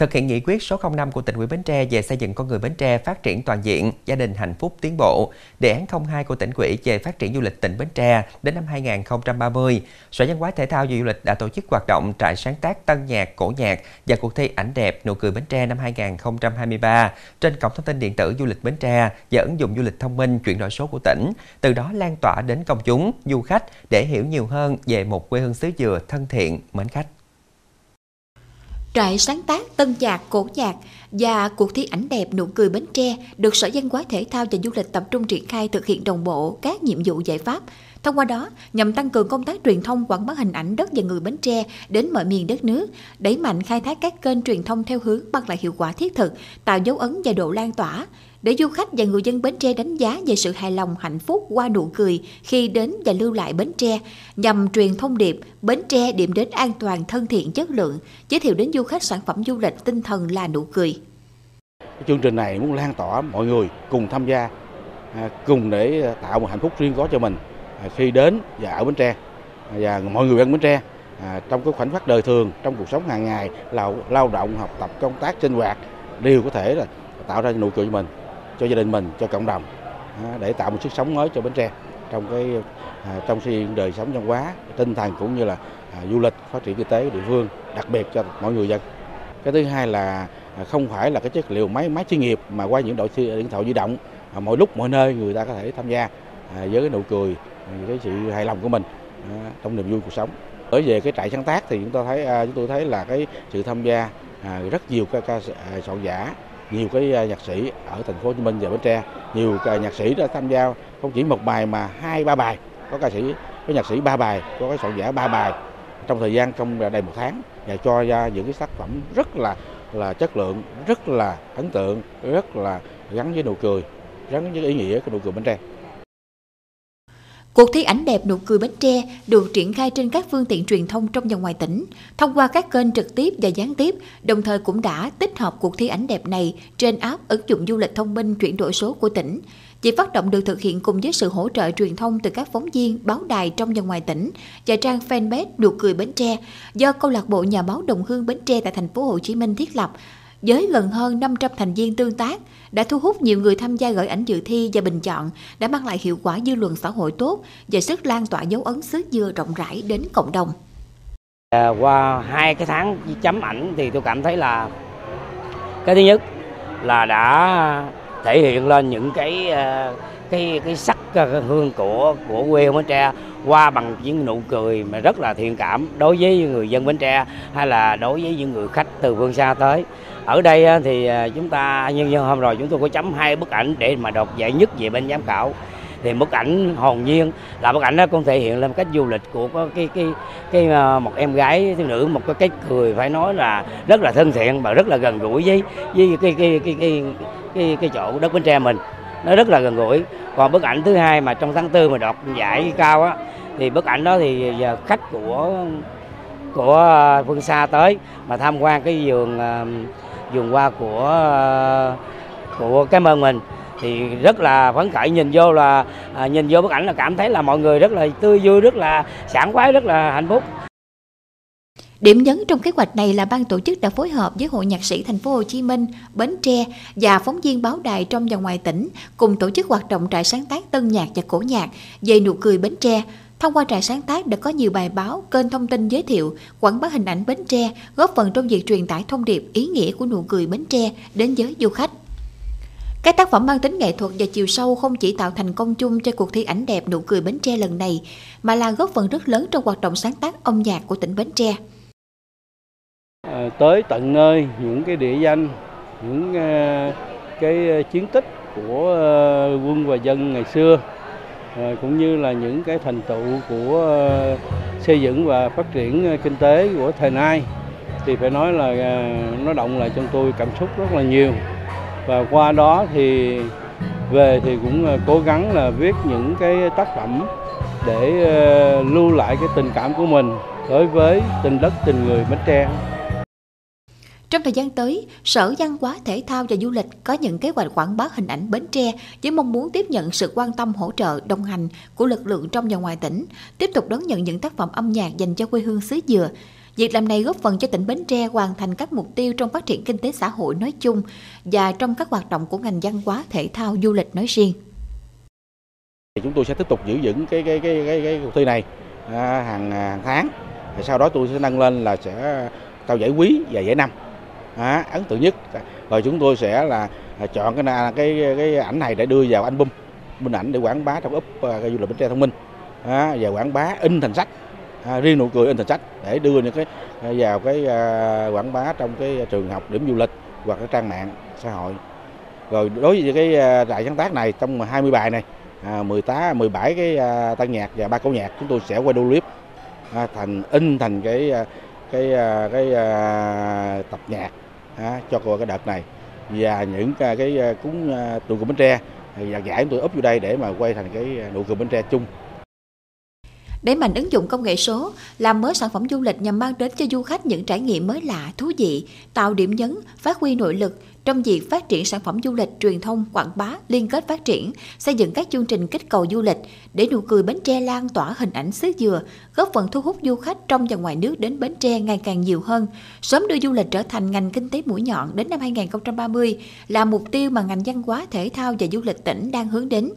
Thực hiện nghị quyết số 05 của tỉnh ủy Bến Tre về xây dựng con người Bến Tre phát triển toàn diện, gia đình hạnh phúc tiến bộ, đề án 02 của tỉnh ủy về phát triển du lịch tỉnh Bến Tre đến năm 2030, Sở Văn hóa Thể thao và Du lịch đã tổ chức hoạt động trại sáng tác tân nhạc, cổ nhạc và cuộc thi ảnh đẹp nụ cười Bến Tre năm 2023 trên cổng thông tin điện tử du lịch Bến Tre và ứng dụng du lịch thông minh chuyển đổi số của tỉnh, từ đó lan tỏa đến công chúng, du khách để hiểu nhiều hơn về một quê hương xứ dừa thân thiện, mến khách trại sáng tác tân nhạc, cổ nhạc và cuộc thi ảnh đẹp nụ cười Bến Tre được Sở Văn hóa Thể thao và Du lịch tập trung triển khai thực hiện đồng bộ các nhiệm vụ giải pháp. Thông qua đó, nhằm tăng cường công tác truyền thông quảng bá hình ảnh đất và người Bến Tre đến mọi miền đất nước, đẩy mạnh khai thác các kênh truyền thông theo hướng mang lại hiệu quả thiết thực, tạo dấu ấn và độ lan tỏa, để du khách và người dân Bến Tre đánh giá về sự hài lòng hạnh phúc qua nụ cười khi đến và lưu lại Bến Tre, nhằm truyền thông điệp Bến Tre điểm đến an toàn, thân thiện, chất lượng, giới thiệu đến du khách sản phẩm du lịch tinh thần là nụ cười. Chương trình này muốn lan tỏa mọi người cùng tham gia, à, cùng để à, tạo một hạnh phúc riêng có cho mình À, khi đến và ở Bến Tre và mọi người dân Bến Tre à, trong cái khoảnh khắc đời thường trong cuộc sống hàng ngày lao, lao động học tập công tác sinh hoạt đều có thể là tạo ra nụ cười cho mình cho gia đình mình cho cộng đồng à, để tạo một sức sống mới cho Bến Tre trong cái à, trong cái đời sống văn hóa tinh thần cũng như là à, du lịch phát triển kinh tế của địa phương đặc biệt cho mọi người dân. Cái thứ hai là à, không phải là cái chất liệu máy máy chuyên nghiệp mà qua những đội điện thoại di động à, mọi lúc mọi nơi người ta có thể tham gia. À, với cái nụ cười à, cái sự hài lòng của mình à, trong niềm vui cuộc sống. Ở về cái trại sáng tác thì chúng tôi thấy chúng tôi thấy là cái sự tham gia rất nhiều ca, ca soạn giả nhiều cái nhạc sĩ ở thành phố Hồ Chí Minh và Bến Tre. Nhiều ca nhạc sĩ đã tham gia không chỉ một bài mà hai ba bài. Có ca sĩ có nhạc sĩ ba bài có cái soạn giả ba bài. Trong thời gian trong đầy một tháng và cho ra những cái tác phẩm rất là là chất lượng rất là ấn tượng rất là gắn với nụ cười gắn với ý nghĩa của nụ cười Bến Tre. Cuộc thi ảnh đẹp nụ cười Bến Tre được triển khai trên các phương tiện truyền thông trong và ngoài tỉnh, thông qua các kênh trực tiếp và gián tiếp, đồng thời cũng đã tích hợp cuộc thi ảnh đẹp này trên app ứng dụng du lịch thông minh chuyển đổi số của tỉnh. Việc phát động được thực hiện cùng với sự hỗ trợ truyền thông từ các phóng viên, báo đài trong và ngoài tỉnh và trang fanpage Nụ cười Bến Tre do câu lạc bộ nhà báo Đồng Hương Bến Tre tại thành phố Hồ Chí Minh thiết lập với gần hơn 500 thành viên tương tác, đã thu hút nhiều người tham gia gửi ảnh dự thi và bình chọn, đã mang lại hiệu quả dư luận xã hội tốt và sức lan tỏa dấu ấn xứ dừa rộng rãi đến cộng đồng. À, qua hai cái tháng chấm ảnh thì tôi cảm thấy là cái thứ nhất là đã thể hiện lên những cái à, cái cái sắc hương của của quê Bến Tre qua bằng những nụ cười mà rất là thiện cảm đối với người dân Bến Tre hay là đối với những người khách từ phương xa tới. Ở đây thì à, chúng ta nhân dân hôm rồi chúng tôi có chấm hai bức ảnh để mà đoạt giải nhất về bên giám khảo. Thì bức ảnh hồn nhiên là bức ảnh đó cũng thể hiện lên cách du lịch của cái cái cái, cái một em gái thiếu nữ một cái cái cười phải nói là rất là thân thiện và rất là gần gũi với với cái cái cái cái cái, cái chỗ đất Bến Tre mình nó rất là gần gũi. Còn bức ảnh thứ hai mà trong tháng tư mà đoạt giải cao á, thì bức ảnh đó thì giờ khách của của ờ, phương xa tới mà tham quan cái vườn ờ, vườn hoa của ờ, của cái mơn mình thì rất là phấn khởi. Nhìn vô là à, nhìn vô bức ảnh là cảm thấy là mọi người rất là tươi vui, rất là sảng khoái, rất là hạnh phúc. Điểm nhấn trong kế hoạch này là ban tổ chức đã phối hợp với Hội Nhạc sĩ Thành phố Hồ Chí Minh, Bến Tre và phóng viên báo đài trong và ngoài tỉnh cùng tổ chức hoạt động trại sáng tác tân nhạc và cổ nhạc về nụ cười Bến Tre. Thông qua trại sáng tác đã có nhiều bài báo, kênh thông tin giới thiệu, quảng bá hình ảnh Bến Tre, góp phần trong việc truyền tải thông điệp ý nghĩa của nụ cười Bến Tre đến với du khách. Các tác phẩm mang tính nghệ thuật và chiều sâu không chỉ tạo thành công chung cho cuộc thi ảnh đẹp nụ cười Bến Tre lần này, mà là góp phần rất lớn trong hoạt động sáng tác âm nhạc của tỉnh Bến Tre. Tới tận nơi những cái địa danh, những ờ, cái chiến tích của ờ, quân và dân ngày xưa, ờ, cũng như là những cái thành tựu của xây dựng và phát triển kinh tế của thời nay, thì phải nói là nó động lại trong tôi cảm xúc rất là nhiều. Và qua đó thì về thì cũng cố gắng là viết những cái tác phẩm để lưu lại cái tình cảm của mình đối với tình đất tình người Bến Tre. Trong thời gian tới, Sở Văn hóa Thể thao và Du lịch có những kế hoạch quảng bá hình ảnh Bến Tre với mong muốn tiếp nhận sự quan tâm hỗ trợ đồng hành của lực lượng trong và ngoài tỉnh, tiếp tục đón nhận những tác phẩm âm nhạc dành cho quê hương xứ dừa. Việc làm này góp phần cho tỉnh Bến Tre hoàn thành các mục tiêu trong phát triển kinh tế xã hội nói chung và trong các hoạt động của ngành văn hóa, thể thao, du lịch nói riêng. Chúng tôi sẽ tiếp tục giữ vững cái cái cái cái, cái cuộc thi này à, hàng hàng tháng. Sau đó tôi sẽ nâng lên là sẽ trao giải quý và giải năm. À, ấn tượng nhất. Rồi chúng tôi sẽ là à, chọn cái cái cái ảnh này để đưa vào album minh ảnh để quảng bá trong úp uh, du lịch Bến Tre thông minh. À, và quảng bá in thành sách. À, riêng nụ cười in thành sách để đưa những cái à, vào cái à, quảng bá trong cái trường học điểm du lịch hoặc cái trang mạng xã hội. Rồi đối với cái trại sáng tác này trong 20 bài này à, 18 17 cái à, tăng nhạc và ba câu nhạc chúng tôi sẽ quay đô clip à, thành in thành cái cái cái, à, cái à, tập nhạc à, cho cái đợt này. Và những à, cái, à, cái cúng tuần của Bến Tre và giải tôi úp vô đây để mà quay thành cái nụ cười Bến Tre chung. Đẩy mạnh ứng dụng công nghệ số, làm mới sản phẩm du lịch nhằm mang đến cho du khách những trải nghiệm mới lạ, thú vị, tạo điểm nhấn, phát huy nội lực trong việc phát triển sản phẩm du lịch, truyền thông, quảng bá, liên kết phát triển, xây dựng các chương trình kích cầu du lịch để nụ cười Bến Tre lan tỏa hình ảnh xứ dừa, góp phần thu hút du khách trong và ngoài nước đến Bến Tre ngày càng nhiều hơn, sớm đưa du lịch trở thành ngành kinh tế mũi nhọn đến năm 2030 là mục tiêu mà ngành văn hóa, thể thao và du lịch tỉnh đang hướng đến.